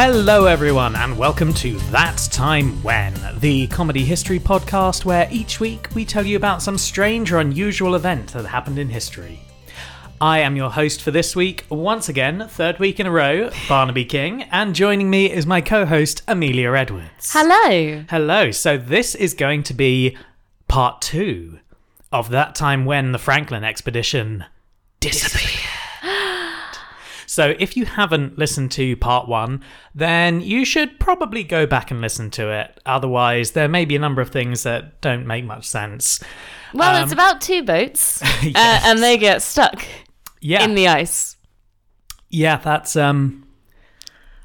Hello, everyone, and welcome to That Time When, the comedy history podcast where each week we tell you about some strange or unusual event that happened in history. I am your host for this week, once again, third week in a row, Barnaby King, and joining me is my co host, Amelia Edwards. Hello. Hello, so this is going to be part two of That Time When the Franklin expedition disappeared. So, if you haven't listened to part one, then you should probably go back and listen to it. Otherwise, there may be a number of things that don't make much sense. Well, Um, it's about two boats, Yes. uh, and they get stuck Yeah, in the ice. yeah, that's um,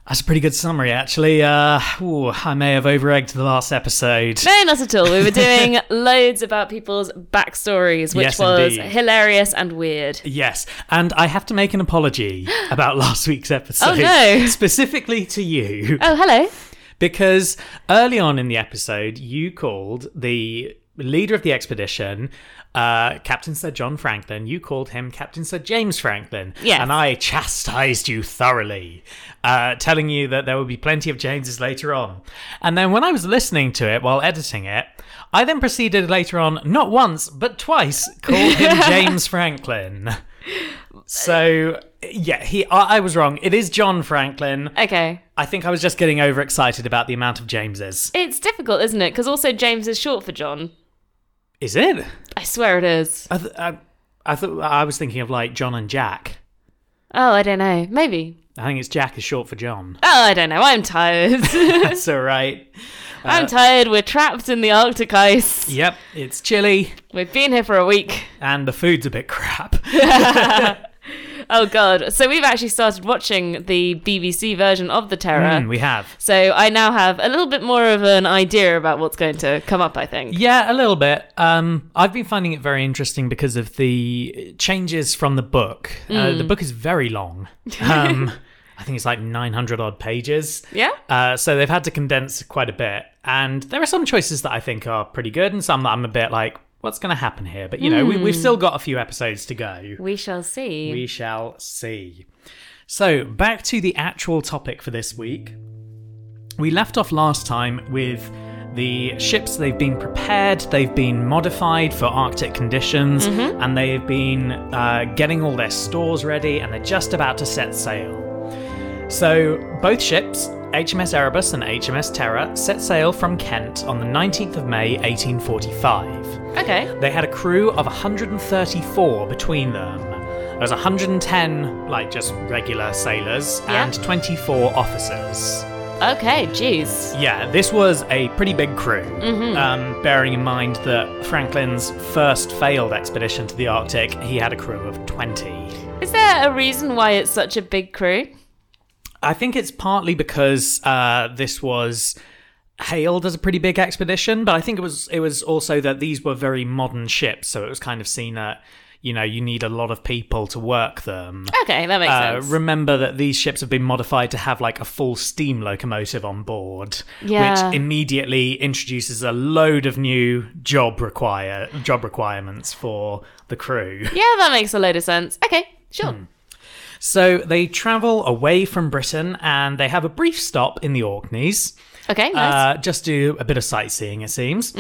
that's a pretty good summary, actually. Uh, ooh, I may have over-egged the last episode. No, not at all. We were doing loads about people's backstories, which Yes, was indeed. hilarious and weird. Yes, and I have to make an apology about last week's episode. Oh, no. Specifically to you. Oh, hello. Because early on in the episode, you called the leader of the expedition, uh, Captain Sir John Franklin, you called him Captain Sir James Franklin. Yes. And I chastised you thoroughly, uh, telling you that there would be plenty of Jameses later on. And then when I was listening to it while editing it, I then proceeded later on, not once, but twice, called him James Franklin. So, yeah, he. I, I was wrong. It is John Franklin. Okay. I think I was just getting overexcited about the amount of Jameses. It's difficult, isn't it? Because also James is short for John. Is it? I swear it is. I, th- I, I thought I was thinking of like John and Jack. Oh, I don't know. Maybe. I think it's Jack is short for John. Oh, I don't know. I'm tired. That's all right. I'm uh, tired. We're trapped in the Arctic ice. Yep, it's chilly We've been here for a week. and the food's a bit crap. Oh god. So we've actually started watching the BBC version of The Terror. Mm, we have. So I now have a little bit more of an idea about what's going to come up, I think. Yeah, a little bit. Um, I've been finding it very interesting because of the changes from the book. Uh, the book is very long. Um, I think it's like 900 odd pages. Yeah? Uh, so they've had to condense quite a bit. And there are some choices that I think are pretty good and some that I'm a bit like, what's going to happen here? But, you know, we, we've still got a few episodes to go. We shall see. We shall see. So, back to the actual topic for this week. We left off last time with the ships, they've been prepared, they've been modified for Arctic conditions, and they've been uh, getting all their stores ready, and they're just about to set sail. So, both ships, HMS Erebus and HMS Terror, set sail from Kent on the 19th of May 1845. okay. They had a crew of 134 between them. There was 110, like just regular sailors, Yeah. and 24 officers. Okay, jeez. Yeah, this was a pretty big crew, um, bearing in mind that Franklin's first failed expedition to the Arctic, he had a crew of 20. Is there a reason why it's such a big crew? I think it's partly because uh, this was hailed as a pretty big expedition, but I think it was it was also that these were very modern ships, so it was kind of seen that you know you need a lot of people to work them. Okay, that makes Uh, sense. remember that these ships have been modified to have like a full steam locomotive on board, Yeah. which immediately introduces a load of new job require job requirements for the crew. yeah, that makes a load of sense. Okay, sure. Hmm. So they travel away from Britain and they have a brief stop in the Orkneys. Okay, nice. Uh, just do a bit of sightseeing, it seems,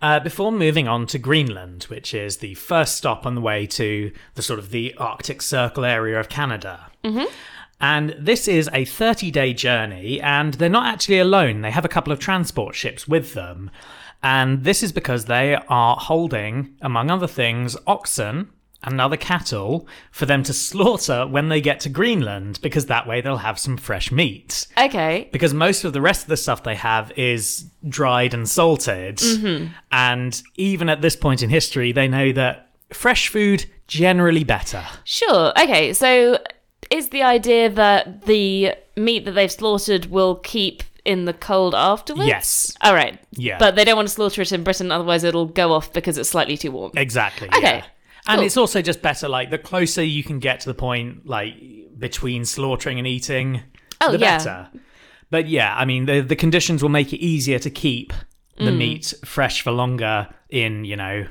uh, before moving on to Greenland, which is the first stop on the way to the sort of the Arctic Circle area of Canada. And this is a 30 day journey, and they're not actually alone. They have a couple of transport ships with them. And this is because they are holding, among other things, oxen and other cattle for them to slaughter when they get to Greenland, because that way they'll have some fresh meat okay. because most of the rest of the stuff they have is dried and salted. Mm-hmm. And even at this point in history, they know that fresh food generally better. Sure. Okay, so is the idea that the meat that they've slaughtered will keep in the cold afterwards? Yes. All right. Yeah. But they don't want to slaughter it in Britain, otherwise it'll go off because it's slightly too warm. Exactly. Okay, yeah. And cool. it's also just better, like, the closer you can get to the point, like, between slaughtering and eating, Oh, the yeah. better. But yeah, I mean, the, the conditions will make it easier to keep the Mm. meat fresh for longer in, you know,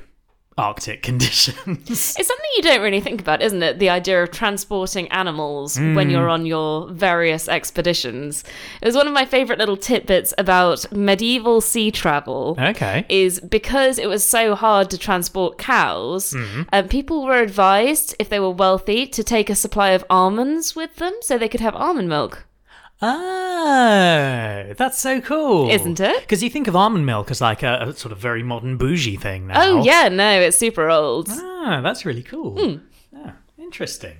Arctic conditions. It's something you don't really think about, isn't it? The idea of transporting animals when you're on your various expeditions. It was one of my favorite little tidbits about medieval sea travel. okay. Is because it was so hard to transport cows, um, people were advised, if they were wealthy, to take a supply of almonds with them so they could have almond milk. Oh, that's so cool. Isn't it? Because you think of almond milk as like a, a sort of very modern bougie thing now. Oh, yeah, no, it's super old. Ah, that's really cool. Hmm. Ah, interesting.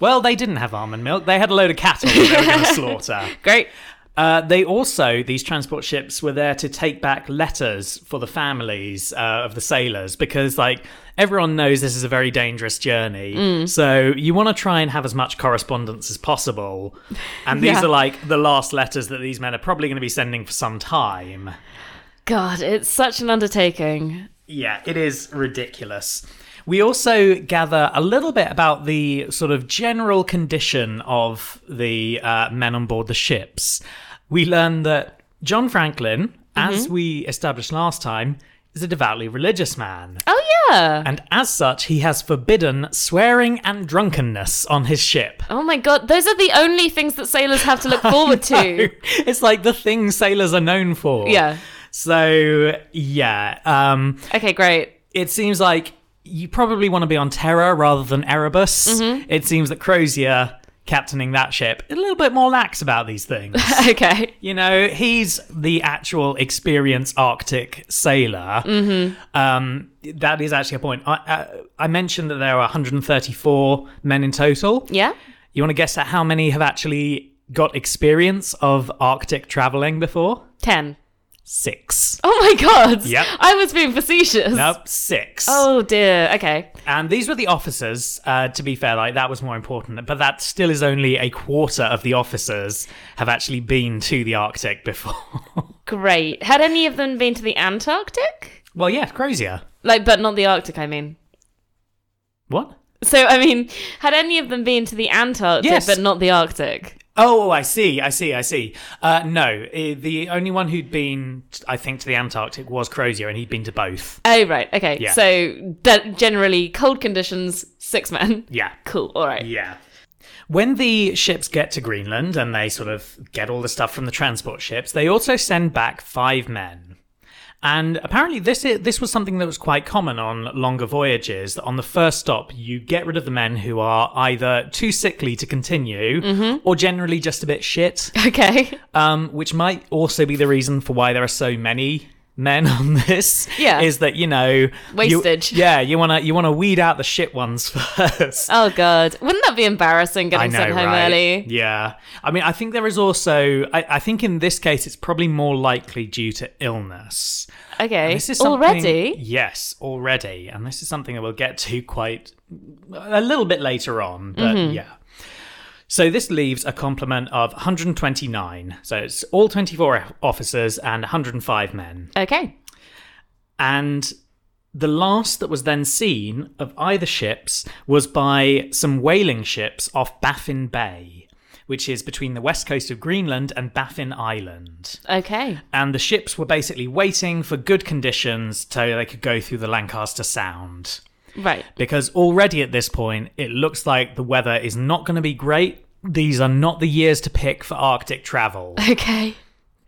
Well, they didn't have almond milk. They had a load of cattle they were going to slaughter. Great. Uh, they also, these transport ships were there to take back letters for the families uh, of the sailors because, like, everyone knows this is a very dangerous journey. Mm. So you want to try and have as much correspondence as possible. And these Yeah. are like the last letters that these men are probably going to be sending for some time. God, it's such an undertaking. Yeah, it is ridiculous. We also gather a little bit about the sort of general condition of the uh, men on board the ships. We learn that John Franklin, as we established last time, is a devoutly religious man. Oh, yeah. And as such, he has forbidden swearing and drunkenness on his ship. Oh my god, those are the only things that sailors have to look forward to. It's like the thing sailors are known for. Yeah. So, yeah. Um, Okay, great. it seems like you probably want to be on Terror rather than Erebus. It seems that Crozier, captaining that ship, a little bit more lax about these things. Okay. you know, he's the actual experienced Arctic sailor. Um, that is actually a point. I, I, I mentioned that there are 134 men in total. Yeah? You want to guess at how many have actually got experience of Arctic traveling before? 10. Six. Oh my god. Yep. I was being facetious. Nope, six. Oh dear. Okay. And these were the officers, uh, to be fair, like that was more important. But that still is only a quarter of the officers have actually been to the Arctic before. Great. Had any of them been to the Antarctic? well, yeah, Crozier. Like, but not the Arctic, I mean. What? So, I mean, had any of them been to the Antarctic, Yes. but not the Arctic? Oh, I see, I see, I see. Uh, no, eh, the only one who'd been, I think, to the Antarctic was Crozier, and he'd been to both. Oh, right. Okay. Yeah. So, de- generally, cold conditions, six men. Yeah. Cool. All right. Yeah. When the ships get to Greenland and they sort of get all the stuff from the transport ships, they also send back five men. And apparently, this is, this was something that was quite common on longer voyages. That on the first stop, you get rid of the men who are either too sickly to continue, or generally just a bit shit. Okay. Um, which might also be the reason for why there are so many men on this. Yeah. is that you know you- Wastage. yeah, you wanna you wanna weed out the shit ones first. Oh, God. Wouldn't that be embarrassing getting know, sent home right? early? Yeah. I mean, I think there is also, I, I think in this case, it's probably more likely due to illness. Okay. This is Already? Yes, already. And this is something that we'll get to quite a little bit later on, but Mm-hmm. yeah. So this leaves a complement of 129. So it's all 24 officers and 105 men. Okay. And the last that was then seen of either ships was by some whaling ships off Baffin Bay, which is between the west coast of Greenland and Baffin Island. Okay. And the ships were basically waiting for good conditions so they could go through the Lancaster Sound. Right. Because already at this point, it looks like the weather is not going to be great. These are not the years to pick for Arctic travel. Okay.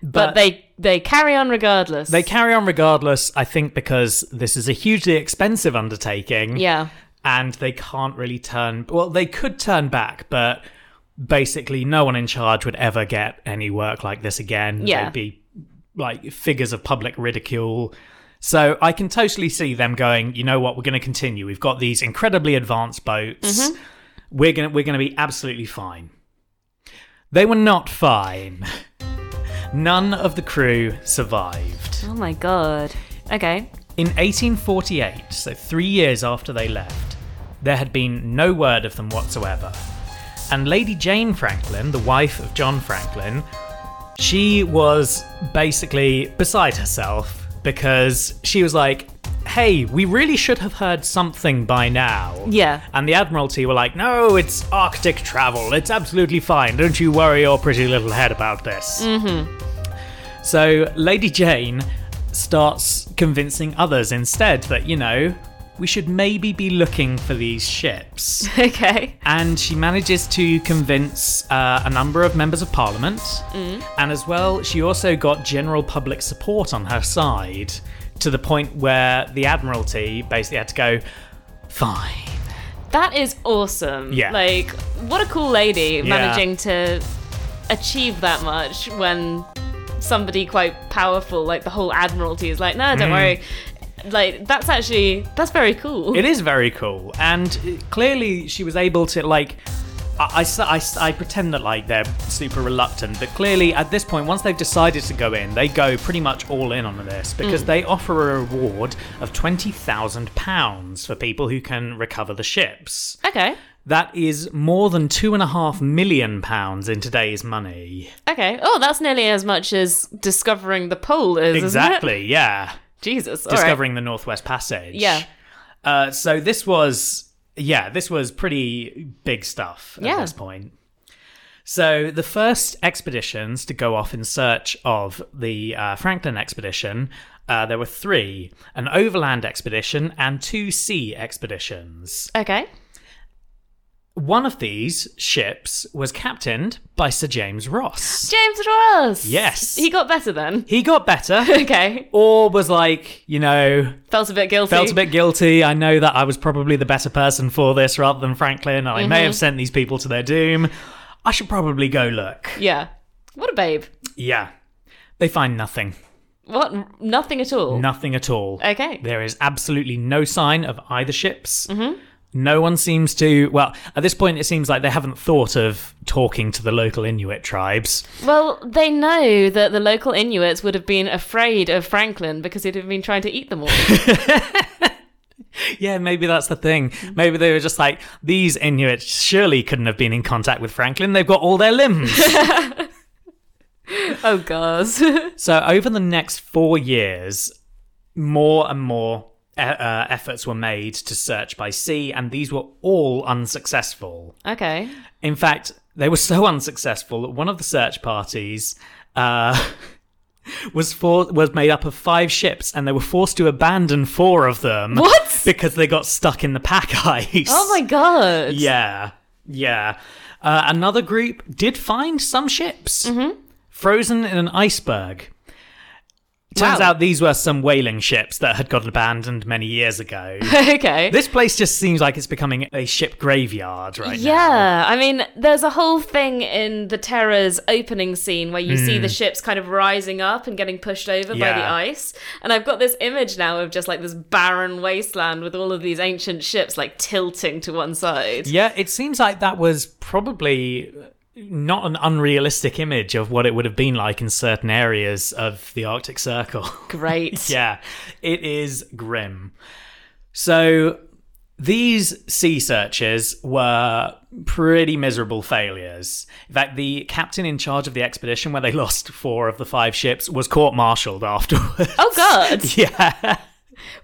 But, they they carry on regardless. They carry on regardless, I think, because this is a hugely expensive undertaking. Yeah. And they can't really turn. Well, they could turn back, but basically, no one in charge would ever get any work like this again. Yeah. They'd be like figures of public ridicule. So I can totally see them going, you know what, we're going to continue. We've got these incredibly advanced boats. Mm-hmm. We're going to we're going to be absolutely fine. They were not fine. None of the crew survived. Oh my god. Okay. In 1848, so three years after they left, there had been no word of them whatsoever. And Lady Jane Franklin, the wife of John Franklin, she was basically beside herself because she was like, hey, we really should have heard something by now. Yeah. And the Admiralty were like, no, it's Arctic travel. It's absolutely fine. Don't you worry your pretty little head about this. Mm-hmm. So Lady Jane starts convincing others instead that, you know, we should maybe be looking for these ships. Okay. And she manages to convince uh, a number of members of parliament. And as well, she also got general public support on her side to the point where the Admiralty basically had to go, fine. That is awesome. Yeah. Like, what a cool lady Yeah. managing to achieve that much when somebody quite powerful, like the whole Admiralty, is like, no, don't worry. Like, that's actually, that's very cool. It is very cool. And clearly, she was able to, like, I, I, I, pretend that, like, they're super reluctant, but clearly, at this point, once they've decided to go in, they go pretty much all in on this because mm. they offer a reward of £20,000 for people who can recover the ships. Okay. That is more than two and a half million pounds in today's money. Okay. Oh, that's nearly as much as discovering the pole is, isn't it? Exactly, yeah. Jesus. all right. Discovering the Northwest Passage. Yeah. Uh, so this was, yeah, this was pretty big stuff at Yeah. this point. So the first expeditions to go off in search of the uh, Franklin expedition, uh, there were three: an overland expedition and two sea expeditions. Okay. One of these ships was captained by Sir James Ross. James Ross. Yes. He got better then. He got better, Okay. or was like, you know, Felt a bit guilty. felt a bit guilty. I know that I was probably the better person for this rather than Franklin, and I may mm-hmm. have sent these people to their doom. I should probably go look. Yeah. What a babe. Yeah. They find nothing. What? Nothing at all. Nothing at all. Okay. There is absolutely no sign of either ships. Mm-hmm. No one seems to. Well, at this point, it seems like they haven't thought of talking to the local Inuit tribes. Well, they know that the local Inuits would have been afraid of Franklin because he'd have been trying to eat them all. Yeah, maybe that's the thing. Maybe they were just like, these Inuits surely couldn't have been in contact with Franklin. They've got all their limbs. oh, God. So over the next four years, more and more uh, uh, efforts were made to search by sea, and these were all unsuccessful. okay. In fact, they were so unsuccessful that one of the search parties uh, was for was made up of five ships, and they were forced to abandon four of them. What? Because they got stuck in the pack ice. Oh, my God. Yeah, yeah. Uh, another group did find some ships frozen in an iceberg. Turns Wow. out these were some whaling ships that had got abandoned many years ago. okay. this place just seems like it's becoming a ship graveyard right now. Yeah, I mean, there's a whole thing in the Terror's opening scene where you see the ships kind of rising up and getting pushed over by the Hmm. Yeah. ice. And I've got this image now of just like this barren wasteland with all of these ancient ships like tilting to one side. Yeah, it seems like that was probably not an unrealistic image of what it would have been like in certain areas of the Arctic Circle. Great. yeah, it is grim. So these sea searches were pretty miserable failures. In fact, the captain in charge of the expedition, where they lost four of the five ships, was court-martialed afterwards. Oh, God. yeah.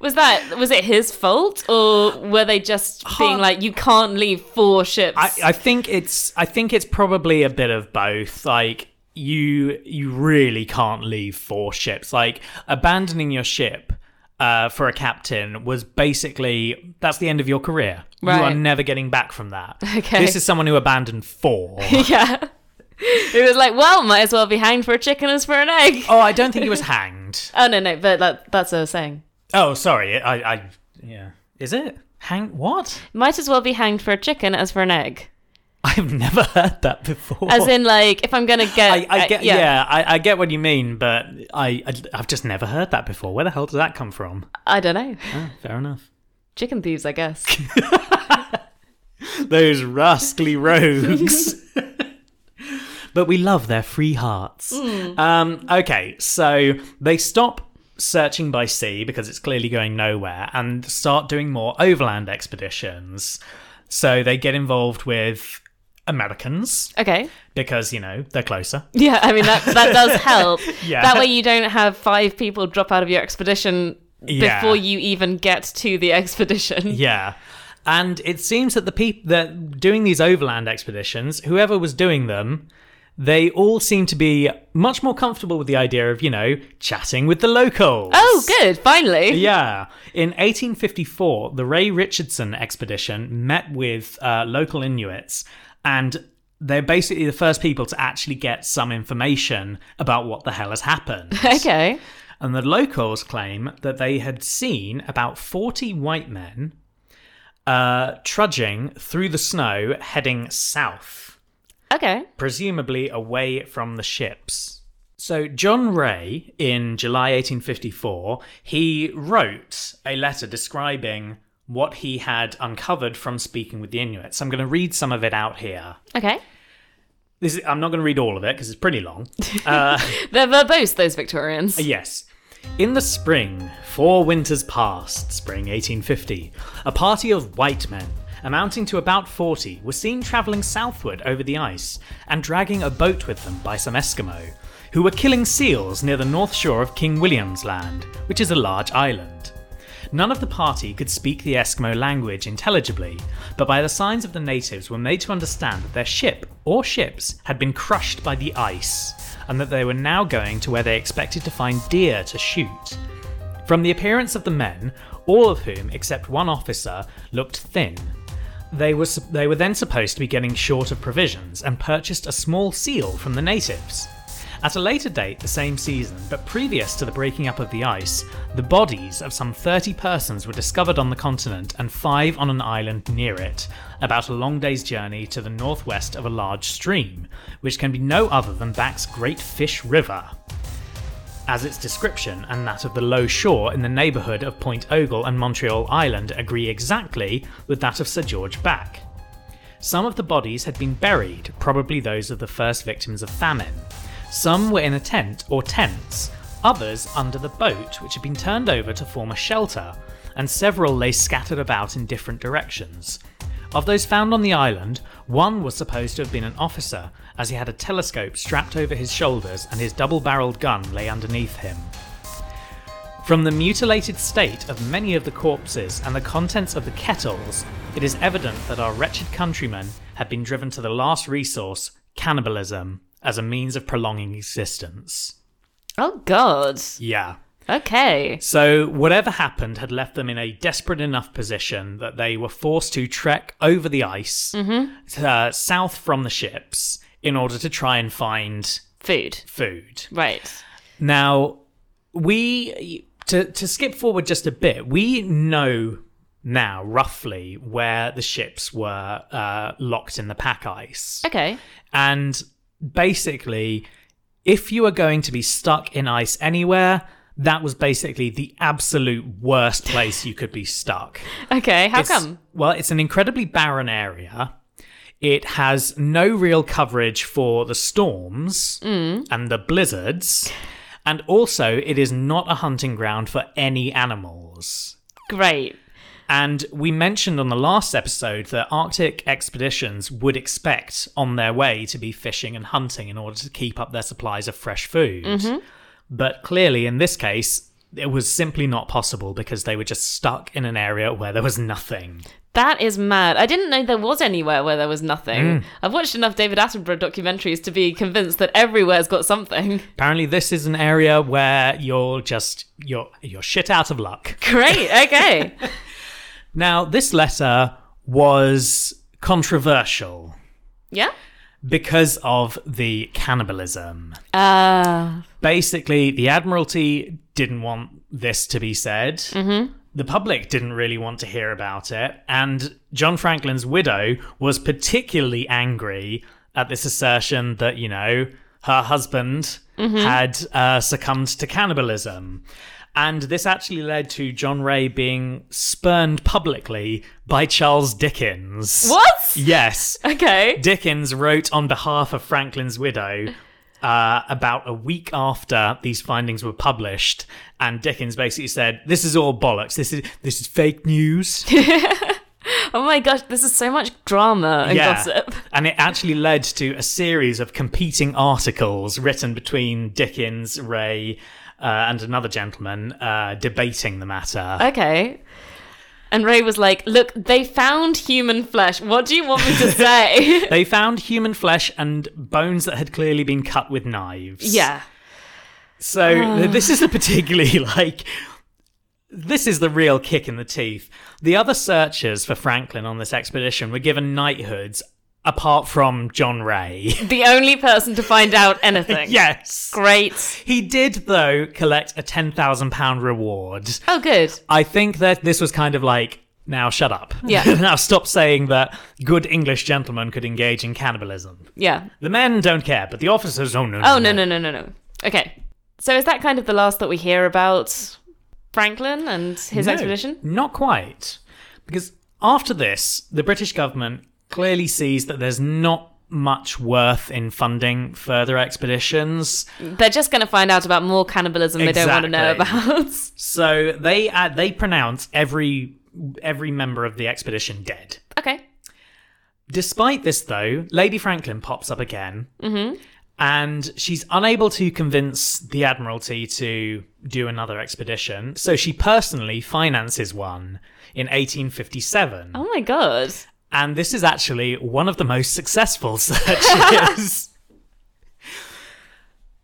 Was that, was it his fault? Or were they just being like, you can't leave four ships? I, I think it's I think it's probably a bit of both. Like you you really can't leave four ships. Like abandoning your ship uh, for a captain was basically that's the end of your career. You are never getting back from that. Okay. This is someone who abandoned four. yeah. It was like, well, might as well be hanged for a chicken as for an egg. oh, I don't think he was hanged. Oh, no, no, but that, that's what I was saying. Oh, sorry. I, I yeah. Is it hang? What? Might as well be hanged for a chicken as for an egg. I've never heard that before. As in, like, if I'm gonna get, I, I uh, get yeah, I, I get what you mean, but I, I I've just never heard that before. Where the hell did that come from? I don't know, Oh, fair enough. chicken thieves, I guess. Those rascally rogues. but we love their free hearts. Um, okay, so they stop searching by sea because it's clearly going nowhere and start doing more overland expeditions. So they get involved with Americans Okay, because, you know, they're closer. yeah, I mean that that does help. Yeah. That way, you don't have five people drop out of your expedition Yeah. before you even get to the expedition. Yeah. And it seems that the people that doing these overland expeditions, whoever was doing them, they all seem to be much more comfortable with the idea of, you know, chatting with the locals. Oh, good. Finally. Yeah. In 1854, the Rae Richardson expedition met with uh, local Inuits, and they're basically the first people to actually get some information about what the hell has happened. Okay. And the locals claim that they had seen about 40 white men uh, trudging through the snow heading south, Okay. presumably away from the ships. So John Rae, in July 1854, he wrote a letter describing what he had uncovered from speaking with the Inuits. I'm going to read some of it out here. Okay. This is, I'm not going to read all of it because it's pretty long. Uh, They're verbose, those Victorians. Yes. In the spring, four winters past, spring 1850, a party of white men, amounting to about 40, were seen travelling southward over the ice and dragging a boat with them by some Eskimo, who were killing seals near the north shore of King William's Land, which is a large island. None of the party could speak the Eskimo language intelligibly, but by the signs of the natives were made to understand that their ship or ships had been crushed by the ice, and that they were now going to where they expected to find deer to shoot. From the appearance of the men, all of whom, except one officer, looked thin. They were, they were then supposed to be getting short of provisions and purchased a small seal from the natives. At a later date the same season, but previous to the breaking up of the ice, the bodies of some 30 persons were discovered on the continent and five on an island near it, about a long day's journey to the northwest of a large stream, which can be no other than Back's Great Fish River as its description and that of the low shore in the neighbourhood of Point Ogle and Montreal Island agree exactly with that of Sir George Back. Some of the bodies had been buried, probably those of the first victims of famine. Some were in a tent or tents, others under the boat, which had been turned over to form a shelter, and several lay scattered about in different directions. Of those found on the island, one was supposed to have been an officer, as he had a telescope strapped over his shoulders and his double barreled gun lay underneath him. From the mutilated state of many of the corpses and the contents of the kettles, it is evident that our wretched countrymen had been driven to the last resource, cannibalism, as a means of prolonging existence. Oh, God. Yeah. Okay. So, whatever happened had left them in a desperate enough position that they were forced to trek over the ice uh, south from the ships in order to try and find Food. food. Right. Now, we to to skip forward just a bit, we know now roughly where the ships were uh, locked in the pack ice, Okay. and basically, if you are going to be stuck in ice anywhere. That was basically the absolute worst place you could be stuck. Okay. How It's- come? Well, it's an incredibly barren area. It has no real coverage for the storms Mm. and the blizzards. And also, it is not a hunting ground for any animals. Great. And we mentioned on the last episode that Arctic expeditions would expect on their way to be fishing and hunting in order to keep up their supplies of fresh food. Mm-hmm. But clearly, in this case, it was simply not possible because they were just stuck in an area where there was nothing. That is mad. I didn't know there was anywhere where there was nothing. Mm. I've watched enough David Attenborough documentaries to be convinced that everywhere's got something. Apparently, this is an area where you're just you're you're shit out of luck. Great. Okay. Now, this letter was controversial yeah. Because of the cannibalism. Uh, Basically, the Admiralty didn't want this to be said. Mm-hmm. The public didn't really want to hear about it, and John Franklin's widow was particularly angry at this assertion that you know her husband had uh, succumbed to cannibalism. And this actually led to John Rae being spurned publicly by Charles Dickens. what? Yes. Okay. Dickens wrote on behalf of Franklin's widow uh, about a week after these findings were published, and Dickens basically said, "This is all bollocks. This is this is fake news." Oh my gosh, this is so much drama and gossip. and it actually led to a series of competing articles written between Dickens, Rae, uh, and another gentleman uh, debating the matter. Okay. And Rae was like, Look, they found human flesh. What do you want me to say? They found human flesh and bones that had clearly been cut with knives. yeah. So th- this is a particularly like this is the real kick in the teeth. The other searchers for Franklin on this expedition were given knighthoods apart from John Rae. The only person to find out anything. yes. Great. He did though collect a 10,000 pound reward. Oh, good. I think that this was kind of like now shut up. Yeah. now stop saying that good English gentlemen could engage in cannibalism. Yeah. The men don't care, but the officers oh no. Oh, no, no, no, no, no. Okay. So is that kind of the last that we hear about Franklin and his No, expedition? Not quite. Because after this, the British government clearly sees that there's not much worth in funding further expeditions. They're just going to find out about more cannibalism they don't want to know Exactly. about. So they uh, they pronounce every every member of the expedition dead. okay. Despite this, though, Lady Franklin pops up again, and she's unable to convince the Admiralty to do another expedition. So she personally finances one in 1857. Oh my god. And this is actually one of the most successful searches.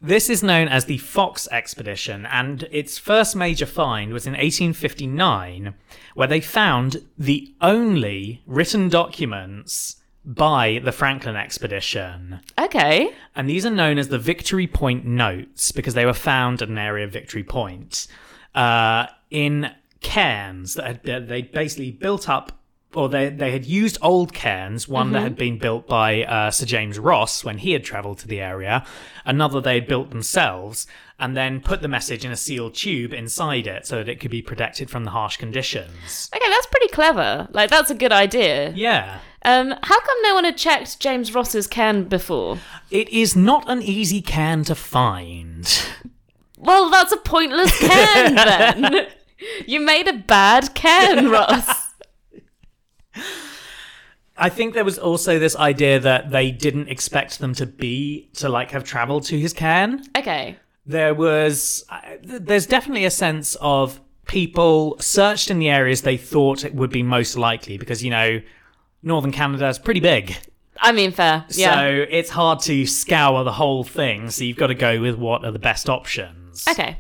this is known as the Fox Expedition, and its first major find was in 1859, where they found the only written documents by the Franklin expedition. Okay. And these are known as the Victory Point Notes because they were found at an area of Victory Point uh, in cairns that had that they basically built up, or they, they had used old cairns, one that had been built by uh, Sir James Ross when he had travelled to the area, another they had built themselves, and then put the message in a sealed tube inside it so that it could be protected from the harsh conditions. Okay, that's pretty clever. Like, that's a good idea. Yeah. Um, how come no one had checked James Ross's cairn before? It is not an easy cairn to find. Well, that's a pointless cairn then. you made a bad cairn, Ross. I think there was also this idea that they didn't expect them to be to like have traveled to his cairn. Okay. There was uh, there's definitely a sense of people searched in the areas they thought it would be most likely because you know northern Canada is pretty big. I mean, fair. Yeah. So it's hard to scour the whole thing, so you've got to go with what are the best options. okay.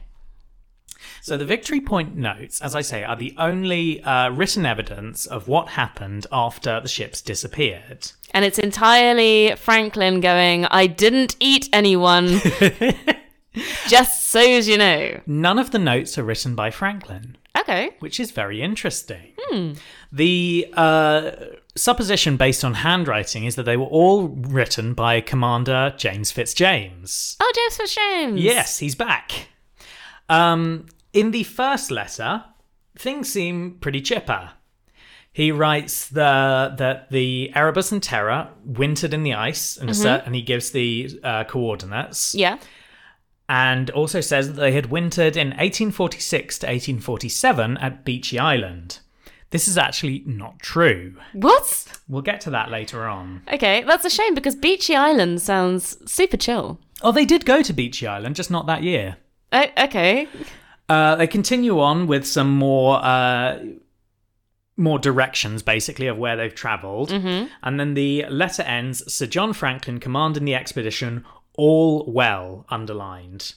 So the Victory Point notes, as I say, are the only uh, written evidence of what happened after the ships disappeared. And it's entirely Franklin going, I didn't eat anyone. Just so as you know. None of the notes are written by Franklin, Okay. which is very interesting. The uh, supposition based on handwriting is that they were all written by Commander James Fitzjames. Oh, James Fitzjames. Yes, he's back. Um, in the first letter, things seem pretty chipper. He writes the, that the Erebus and Terror wintered in the ice, in a cer- and he gives the uh, coordinates. Yeah. and also says that they had wintered in 1846 to 1847 at Beechey Island. This is actually not true. What? We'll get to that later on. Okay, that's a shame because Beachy Island sounds super chill. Oh, they did go to Beechey Island, just not that year. O- okay. Uh, they continue on with some more uh, more directions, basically, of where they've traveled. And then the letter ends Sir John Franklin commanding the expedition, all well, underlined.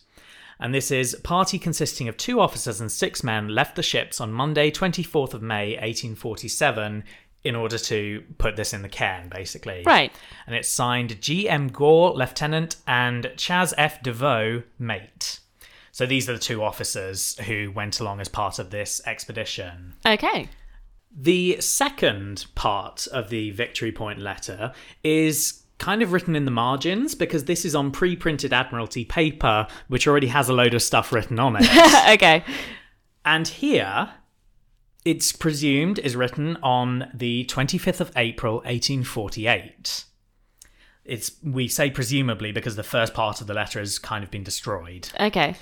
And this is party consisting of two officers and six men left the ships on Monday, 24th of May, 1847, in order to put this in the cairn, basically. Right. And it's signed G.M. Gore, Lieutenant, and Chas F. Des Voeux, Mate. So these are the two officers who went along as part of this expedition. Okay. The second part of the Victory Point letter is kind of written in the margins because this is on pre printed Admiralty paper, which already has a load of stuff written on it. okay. and here, it's presumed is written on the 25th of April, 1848. It's we say presumably because the first part of the letter has kind of been destroyed. Okay.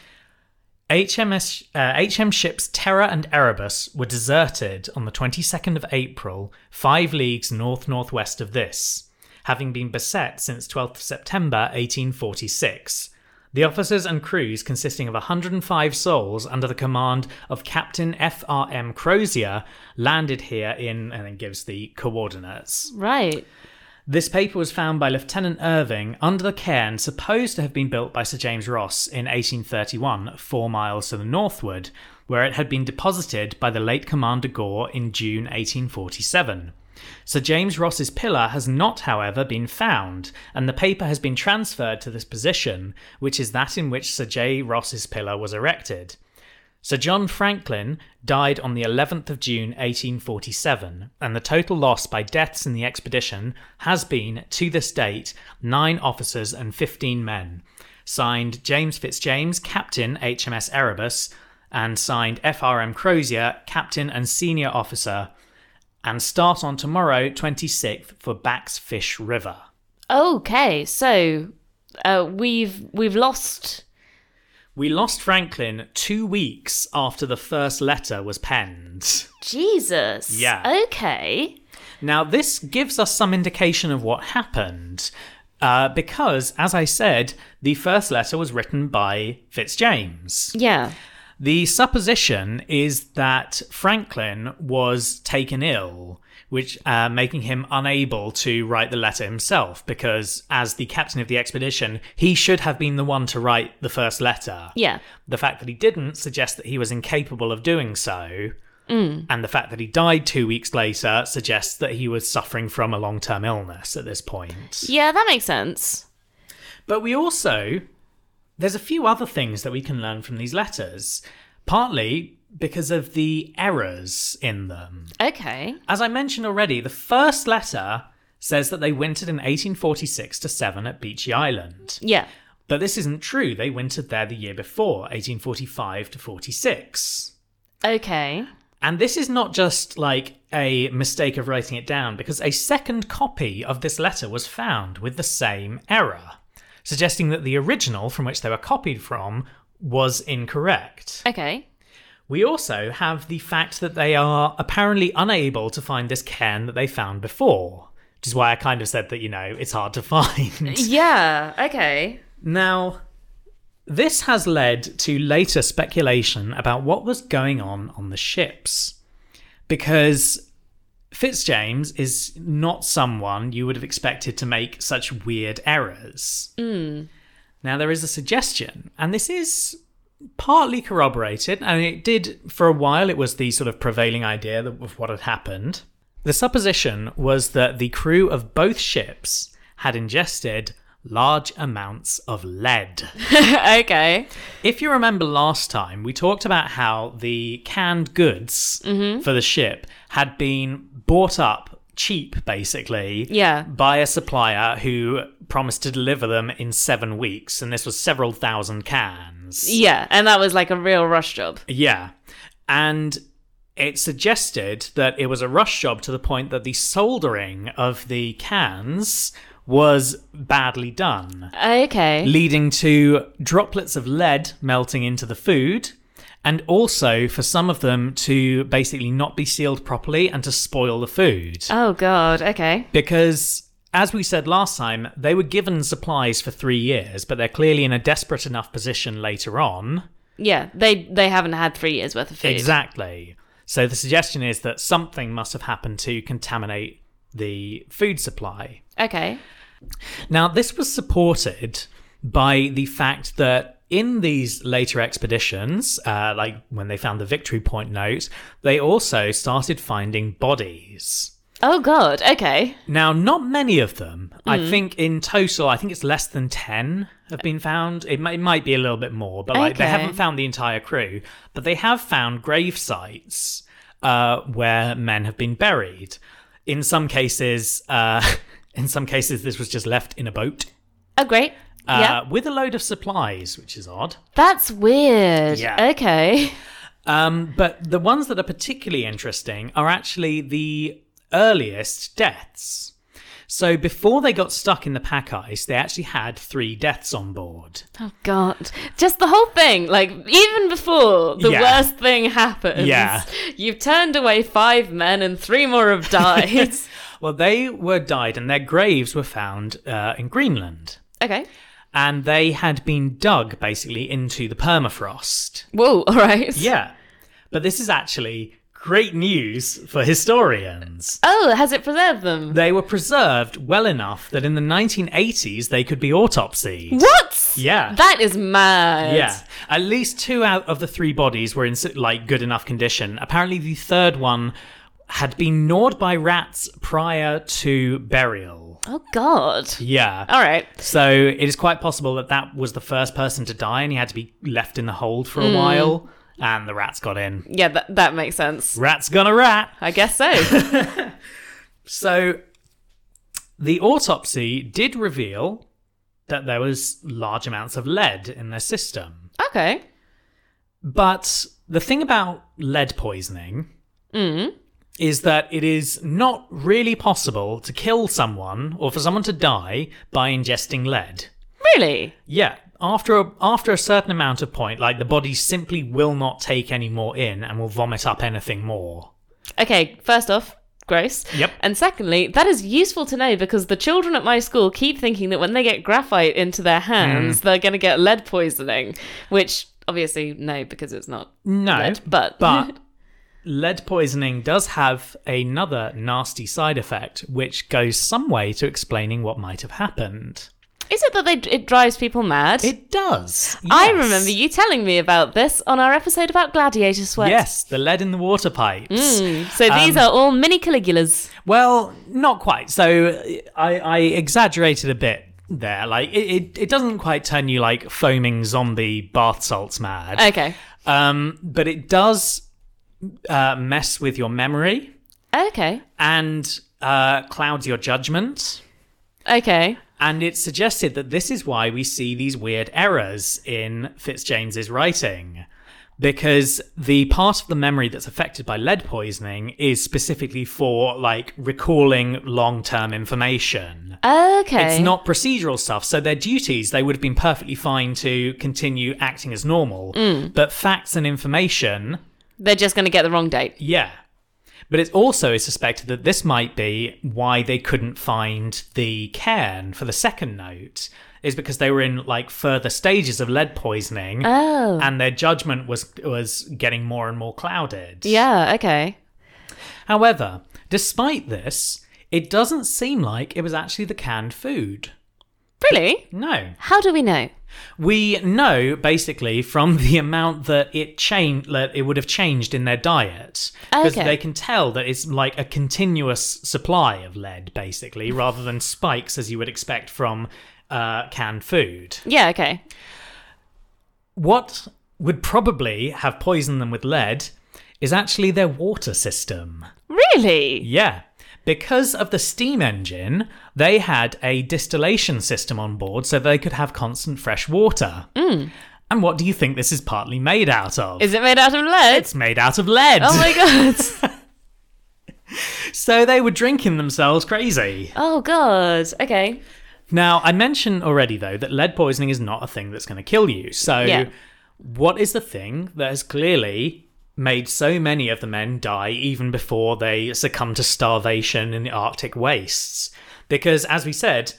HMS, uh, HM ships Terror and Erebus were deserted on the 22nd of April, five leagues north northwest of this, having been beset since 12th September 1846. The officers and crews, consisting of 105 souls under the command of Captain F.R.M. Crozier, landed here in, and then gives the coordinates. Right. This paper was found by Lieutenant Irving under the cairn supposed to have been built by Sir James Ross in 1831, four miles to the northward, where it had been deposited by the late Commander Gore in June 1847. Sir James Ross's pillar has not, however, been found, and the paper has been transferred to this position, which is that in which Sir J. Ross's pillar was erected. Sir John Franklin died on the 11th of June 1847, and the total loss by deaths in the expedition has been, to this date, nine officers and 15 men. Signed James Fitzjames, Captain HMS Erebus, and signed FRM Crozier, Captain and Senior Officer, and start on tomorrow, 26th, for Back's Fish River. Okay, so uh, we've we've lost. We lost Franklin two weeks after the first letter was penned. Jesus. Yeah. Okay. Now, this gives us some indication of what happened. Uh, because, as I said, the first letter was written by Fitzjames. Yeah. The supposition is that Franklin was taken ill, which uh, making him unable to write the letter himself. Because as the captain of the expedition, he should have been the one to write the first letter. Yeah. The fact that he didn't suggests that he was incapable of doing so. And the fact that he died two weeks later suggests that he was suffering from a long term illness at this point. Yeah, that makes sense. But we also, there's a few other things that we can learn from these letters, partly because of the errors in them. Okay. As I mentioned already, the first letter says that they wintered in 1846 to 7 at Beechey Island. Yeah. But this isn't true. They wintered there the year before, 1845 to 46. Okay. And this is not just like a mistake of writing it down, because a second copy of this letter was found with the same error, suggesting that the original from which they were copied from was incorrect. Okay. We also have the fact that they are apparently unable to find this cairn that they found before, which is why I kind of said that, you know, it's hard to find. Yeah. Okay. Now, this has led to later speculation about what was going on on the ships. Because Fitzjames is not someone you would have expected to make such weird errors. Mm. Now, there is a suggestion, and this is partly corroborated, and it did, for a while, it was the sort of prevailing idea of what had happened. The supposition was that the crew of both ships had ingested large amounts of lead. okay. If you remember last time, we talked about how the canned goods mm-hmm. for the ship had been bought up cheap, basically, Yeah. by a supplier who promised to deliver them in seven weeks, and this was several thousand cans. Yeah, and that was like a real rush job. Yeah. And it suggested that it was a rush job to the point that the soldering of the cans was badly done, Okay. leading to droplets of lead melting into the food. And also for some of them to basically not be sealed properly and to spoil the food. Oh god. Okay. Because, as we said last time, they were given supplies for three years, but they're clearly in a desperate enough position later on. Yeah, they they haven't had three years worth of food. Exactly. So the suggestion is that something must have happened to contaminate the food supply. Okay. Now, this was supported by the fact that in these later expeditions, uh, like when they found the Victory Point note, they also started finding bodies. Oh god. Okay. Now, not many of them. I think in total, I think it's less than 10 have been found. It, might- it might be a little bit more, but like they haven't found the entire crew. But they have found grave sites uh, where men have been buried. In some cases, uh, in some cases, this was just left in a boat Oh great. Uh, yeah. with a load of supplies, which is odd. That's weird. Yeah. Okay. Um, but the ones that are particularly interesting are actually the earliest deaths. So before they got stuck in the pack ice, they actually had three deaths on board. Oh god. Just the whole thing. Like even before the Yeah. worst thing happens. Yeah. You've turned away five men and three more have died. Well, they were died and their graves were found uh, in Greenland. okay. And they had been dug basically into the permafrost. Whoa, all right. Yeah. But this is actually great news for historians. Oh, has it preserved them? They were preserved well enough that in the 1980s they could be autopsied. What? Yeah. That is mad. Yeah, at least two out of the three bodies were in like good enough condition. Apparently, the third one had been gnawed by rats prior to burial. Oh God. Yeah. All right. So it is quite possible that that was the first person to die, and he had to be left in the hold for a hmm. while, and the rats got in. Yeah, that that makes sense. Rats gonna rat. I guess so. So the autopsy did reveal that there was large amounts of lead in their system. okay. But the thing about lead poisoning hmm. Is that it is not really possible to kill someone or for someone to die by ingesting lead. Really? Yeah, after a, after a certain amount of point, like the body simply will not take any more in and will vomit up anything more. Okay. First off, gross. Yep. And secondly, that is useful to know because the children at my school keep thinking that when they get graphite into their hands, Hmm. they're going to get lead poisoning, which obviously no, because it's not. No, Lead, but- but lead poisoning does have another nasty side effect, which goes some way to explaining what might have happened. Is it that they, it drives people mad? It does. I remember you telling me about this on our episode about gladiator sweat. Yes, the lead in the water pipes. So these Um, are all mini Caligulas. Well, not quite. So I, I exaggerated a bit there. Like it, it, it doesn't quite turn you like foaming zombie bath salts mad. Okay. Um, but it does uh, mess with your memory Okay. and uh, clouds your judgment. Okay. And it's suggested that this is why we see these weird errors in Fitzjames's writing. Because the part of the memory that's affected by lead poisoning is specifically for like recalling long term information. Okay. It's not procedural stuff. So their duties, they would have been perfectly fine to continue acting as normal. But facts and information, They're just going to get the wrong date. yeah. But it also is suspected that this might be why they couldn't find the cairn for the second note, is because they were in like further stages of lead poisoning, Oh. and their judgment was was getting more and more clouded. Yeah. Okay. However, despite this, it doesn't seem like it was actually the canned food. Really? No. How do we know? We know basically from the amount that it changed that it would have changed in their diet because Okay. they can tell that it's like a continuous supply of lead basically rather than spikes as you would expect from uh, canned food. Yeah. Okay. What would probably have poisoned them with lead is actually their water system. Really? Yeah. Because of the steam engine, they had a distillation system on board so they could have constant fresh water. Hmm. And what do you think this is partly made out of? Is it made out of lead? it's made out of lead. oh my god. so they were drinking themselves crazy. oh god. Okay. Now, I mentioned already, though, that lead poisoning is not a thing that's going to kill you. So, Yeah. what is the thing that has clearly made so many of the men die even before they succumbed to starvation in the Arctic wastes? Because, as we said,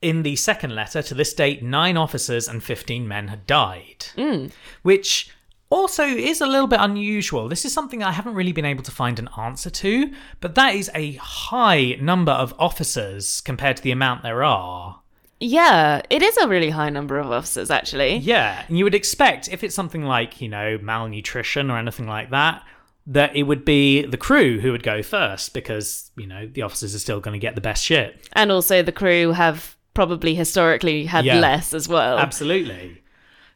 in the second letter, to this date, nine officers and 15 men had died. Mm. Which also is a little bit unusual. This is something I haven't really been able to find an answer to, but that is a high number of officers compared to the amount there are. Yeah, it is a really high number of officers actually. Yeah, and you would expect if it's something like, you know, malnutrition or anything like that, that it would be the crew who would go first because, you know, the officers are still going to get the best shit. And also the crew have probably historically had Yeah. less as well. Absolutely.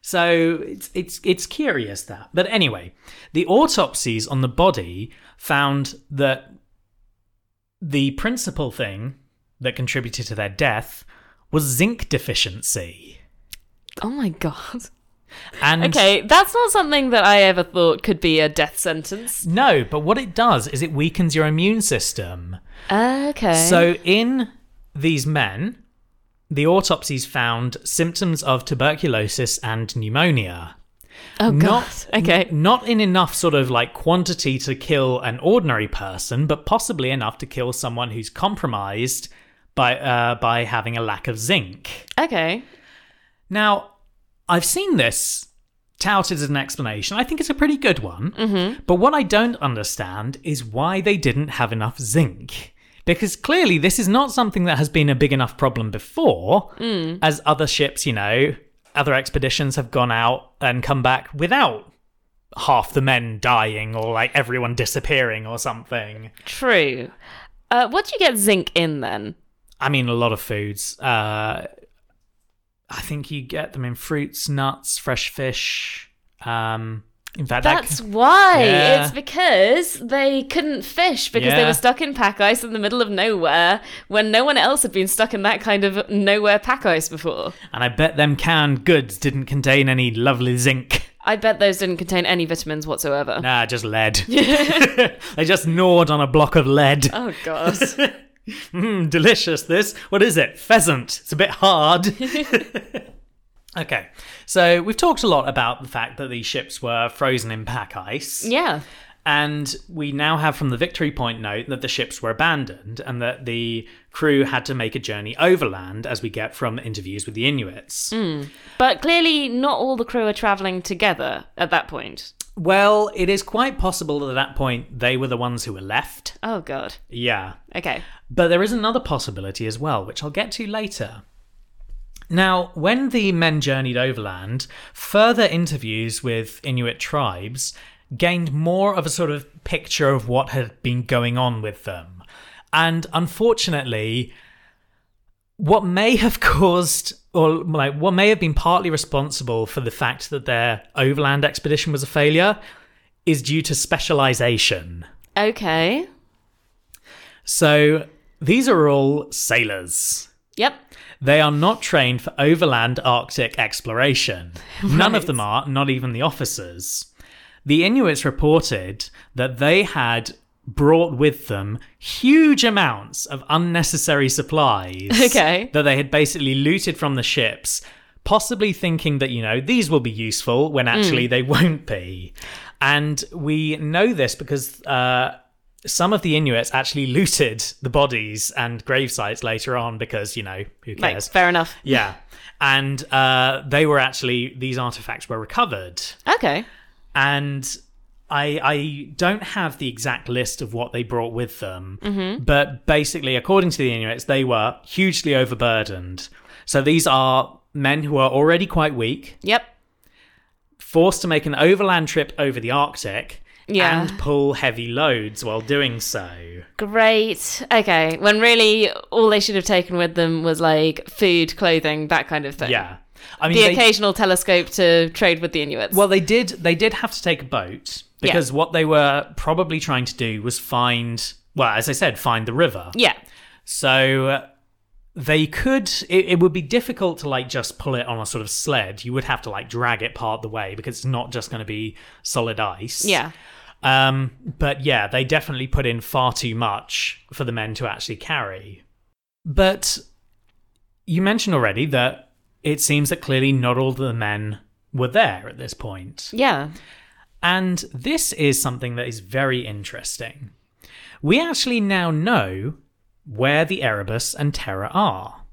So it's it's it's curious that. But anyway, the autopsies on the body found that the principal thing that contributed to their death was zinc deficiency. Oh my god. And Okay, that's not something that I ever thought could be a death sentence. no, but what it does is it weakens your immune system. Okay. So in these men, the autopsies found symptoms of tuberculosis and pneumonia. oh god. not okay. not in enough sort of like quantity to kill an ordinary person, but possibly enough to kill someone who's compromised by uh, by having a lack of zinc. Okay. Now, I've seen this touted as an explanation. I think it's a pretty good one. Mm-hmm. But what I don't understand is why they didn't have enough zinc. Because clearly, this is not something that has been a big enough problem before, as other ships, you know, other expeditions have gone out and come back without half the men dying or like everyone disappearing or something. True. Uh, what do you get zinc in then? I mean, a lot of foods. Uh, I think you get them in fruits, nuts, fresh fish. Um, in fact, that That's why. Yeah. It's because they couldn't fish because they were stuck in pack ice in the middle of nowhere when no one else had been stuck in that kind of nowhere pack ice before. and I bet them canned goods didn't contain any lovely zinc. I bet those didn't contain any vitamins whatsoever. Nah, just lead. they just gnawed on a block of lead. Oh god. Mmm, delicious. This. What is it? Pheasant. It's a bit hard. okay, so we've talked a lot about the fact that these ships were frozen in pack ice. yeah. And we now have from the Victory Point note that the ships were abandoned and that the crew had to make a journey overland, as we get from interviews with the Inuits. Hmm. But clearly not all the crew are traveling together at that point. Well, it is quite possible that at that point they were the ones who were left. Oh god. Yeah. Okay. But there is another possibility as well, which I'll get to later. Now, when the men journeyed overland, further interviews with Inuit tribes gained more of a sort of picture of what had been going on with them. And unfortunately, what may have caused or like what may have been partly responsible for the fact that their overland expedition was a failure is due to specialization. Okay. So these are all sailors. Yep. They are not trained for overland Arctic exploration. None of them are, not even the officers. The Inuits reported that they had brought with them huge amounts of unnecessary supplies Okay. that they had basically looted from the ships, possibly thinking that, you know, these will be useful when actually they won't be. And we know this because uh, some of the Inuits actually looted the bodies and grave sites later on because, you know, who cares? fair enough. Yeah. And uh, they were actually, these artifacts were recovered. Okay. And I, I don't have the exact list of what they brought with them. Mm-hmm. But basically, according to the Inuits, they were hugely overburdened. So these are men who are already quite weak, Yep. forced to make an overland trip over the Arctic. Yeah. And pull heavy loads while doing so. Great. Okay. When really all they should have taken with them was like food, clothing, that kind of thing. Yeah. I mean, The they- occasional telescope to trade with the Inuits. Well, they did. They did have to take a boat because what they were probably trying to do was find. Well, as I said, find the river. yeah. So uh, they could. It, it would be difficult to like just pull it on a sort of sled. You would have to like drag it part the way because it's not just going to be solid ice. Yeah. Um. But yeah, they definitely put in far too much for the men to actually carry. But you mentioned already that it seems that clearly not all the men were there at this point. Yeah. And this is something that is very interesting. We actually now know where the Erebus and Terror are.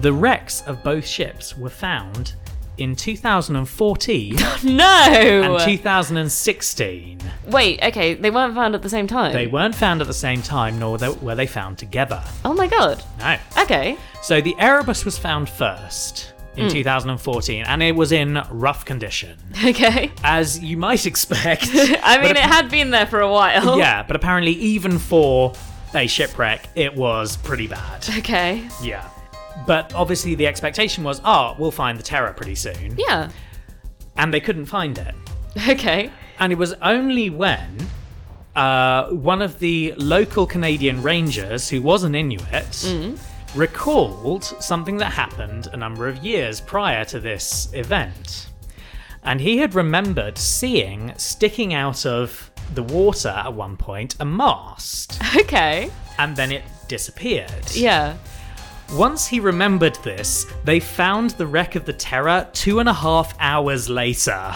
The wrecks of both ships were found in 2014 No. and 2016. Wait. Okay. They weren't found at the same time. They weren't found at the same time, nor were they found together. Oh my god. No. Okay. So the Erebus was found first in 2014, and it was in rough condition, Okay. as you might expect. I mean, it had been there for a while. Yeah, but apparently, even for a shipwreck, it was pretty bad. Okay. Yeah. But obviously, the expectation was, oh, we'll find the Terror pretty soon. Yeah. And they couldn't find it. Okay. And it was only when uh, one of the local Canadian rangers, who was an Inuit, recalled something that happened a number of years prior to this event. And he had remembered seeing sticking out of the water at one point a mast, Okay. and then it disappeared. Yeah. Once he remembered this, they found the wreck of the Terror two and a half hours later.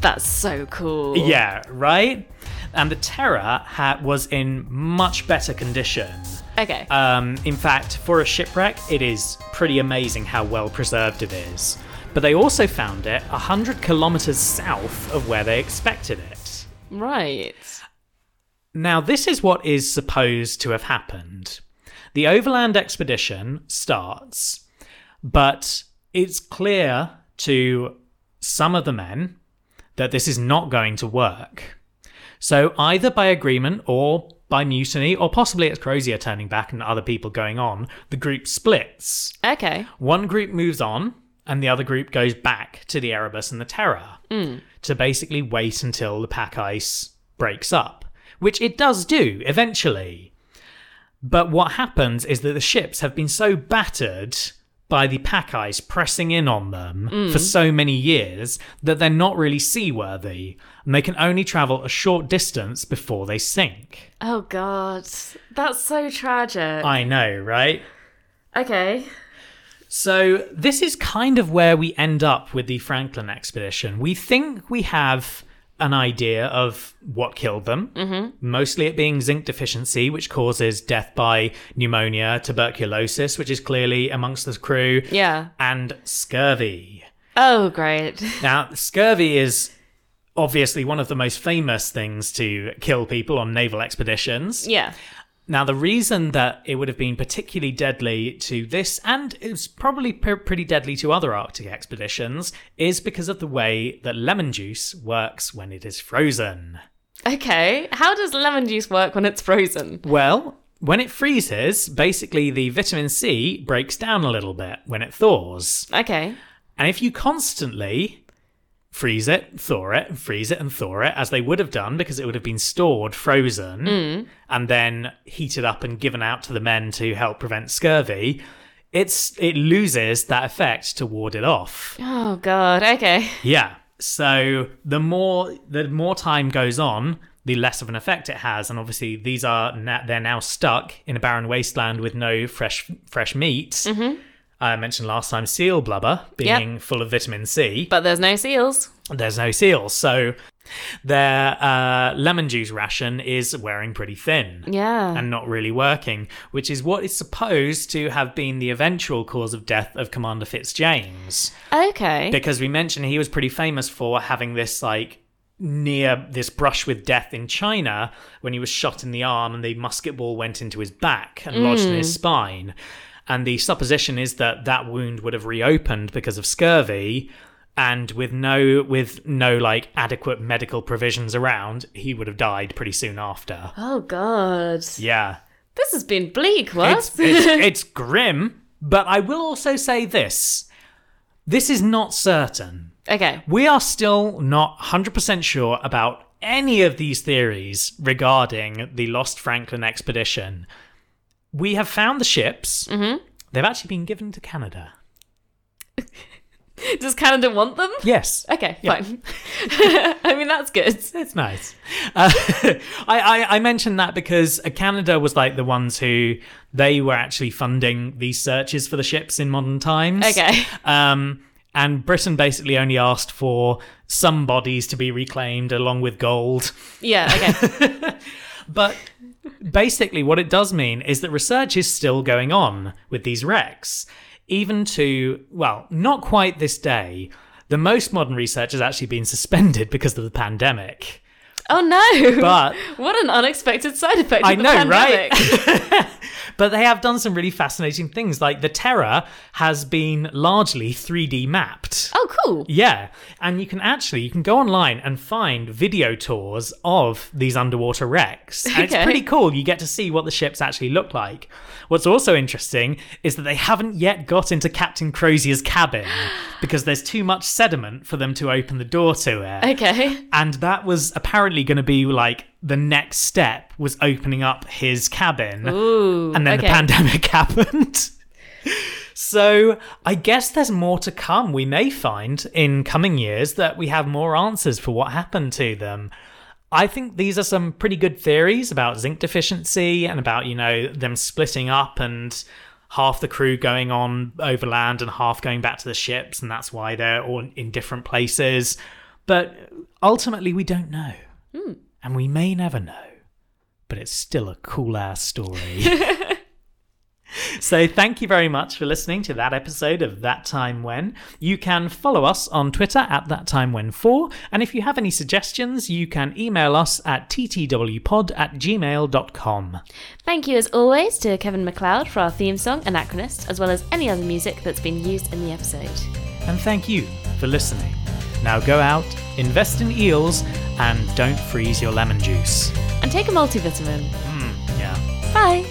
That's so cool. Yeah, right? And the Terror ha- was in much better condition. Okay. Um, in fact, for a shipwreck, it is pretty amazing how well preserved it is. but they also found it 100 kilometers south of where they expected it. Right. Now, this is what is supposed to have happened. The overland expedition starts, but it's clear to some of the men that this is not going to work. So, either by agreement or by mutiny, or possibly it's Crozier turning back and other people going on, the group splits. Okay. One group moves on, and the other group goes back to the Erebus and the Terror to basically wait until the pack ice breaks up, which it does do eventually. But what happens is that the ships have been so battered by the pack ice pressing in on them for mm. so many years that they're not really seaworthy, and they can only travel a short distance before they sink. Oh god. That's so tragic. I know, right? okay. So, this is kind of where we end up with the Franklin expedition. We think we have an idea of what killed them, mm-hmm. mostly it being zinc deficiency, which causes death by pneumonia, tuberculosis, which is clearly amongst the crew, Yeah. and scurvy. Oh great. Now, scurvy is obviously one of the most famous things to kill people on naval expeditions. Yeah. Now, the reason that it would have been particularly deadly to this, and it's probably pr- pretty deadly to other Arctic expeditions, is because of the way that lemon juice works when it is frozen. Okay. How does lemon juice work when it's frozen? Well, when it freezes, basically the vitamin C breaks down a little bit when it thaws. Okay. And if you constantly freeze it, thaw it, freeze it, and thaw it, as they would have done because it would have been stored frozen mm. and then heated up and given out to the men to help prevent scurvy, it's it loses that effect to ward it off. Oh god. Okay. Yeah. So the more the more time goes on, the less of an effect it has, and obviously these are na- they're now stuck in a barren wasteland with no fresh fresh meat. Mm-hmm. I mentioned last time seal blubber being full of vitamin C. But there's no seals. There's no seals, so their uh, lemon juice ration is wearing pretty thin Yeah. and not really working, which is what is supposed to have been the eventual cause of death of Commander Fitzjames okay. because we mentioned he was pretty famous for having this like near this brush with death in China when he was shot in the arm and the musket ball went into his back and lodged in his spine. And the supposition is that that wound would have reopened because of scurvy and with no with no like adequate medical provisions around, he would have died pretty soon after. oh god. Yeah. This has been bleak, what? It's, it's, it's grim, but I will also say this. This is not certain. okay. We are still not 100% sure about any of these theories regarding the Lost Franklin expedition. We have found the ships. Mm-hmm. They've actually been given to Canada. Does Canada want them? Yes. Okay, Yeah. fine. I mean, that's good. It's nice. Uh, I, I, I mentioned that because uh, Canada was like the ones who they were actually funding these searches for the ships in modern times. Okay. Um, and Britain basically only asked for some bodies to be reclaimed along with gold. Yeah, okay. But basically, what it does mean is that research is still going on with these wrecks, even to, well, not quite this day. The most modern research has actually been suspended because of the pandemic. Oh no! But what an unexpected side effect of I the know, pandemic. right? but they have done some really fascinating things. Like the Terror has been largely 3D mapped. Oh, cool. Yeah, and you can actually you can go online and find video tours of these underwater wrecks. And it's pretty cool. You get to see what the ships actually look like. What's also interesting is that they haven't yet got into Captain Crozier's cabin because there's too much sediment for them to open the door to it. Okay. And that was apparently going to be like the next step was opening up his cabin. Ooh. and then okay. the pandemic happened. So I guess there's more to come. We may find in coming years that we have more answers for what happened to them. I think these are some pretty good theories about zinc deficiency and about, you know, them splitting up and half the crew going on overland and half going back to the ships, and that's why they're all in different places. But ultimately, we don't know. Hmm. And we may never know. But it's still a cool ass story. So thank you very much for listening to that episode of That Time When. You can follow us on Twitter at That Time When 4, and if you have any suggestions, you can email us at ttwpod at gmail.com. Thank you, as always, to Kevin MacLeod for our theme song, Anachronist, as well as any other music that's been used in the episode. And thank you for listening. Now go out, invest in eels, and don't freeze your lemon juice. And take a multivitamin. Hmm, yeah. Bye!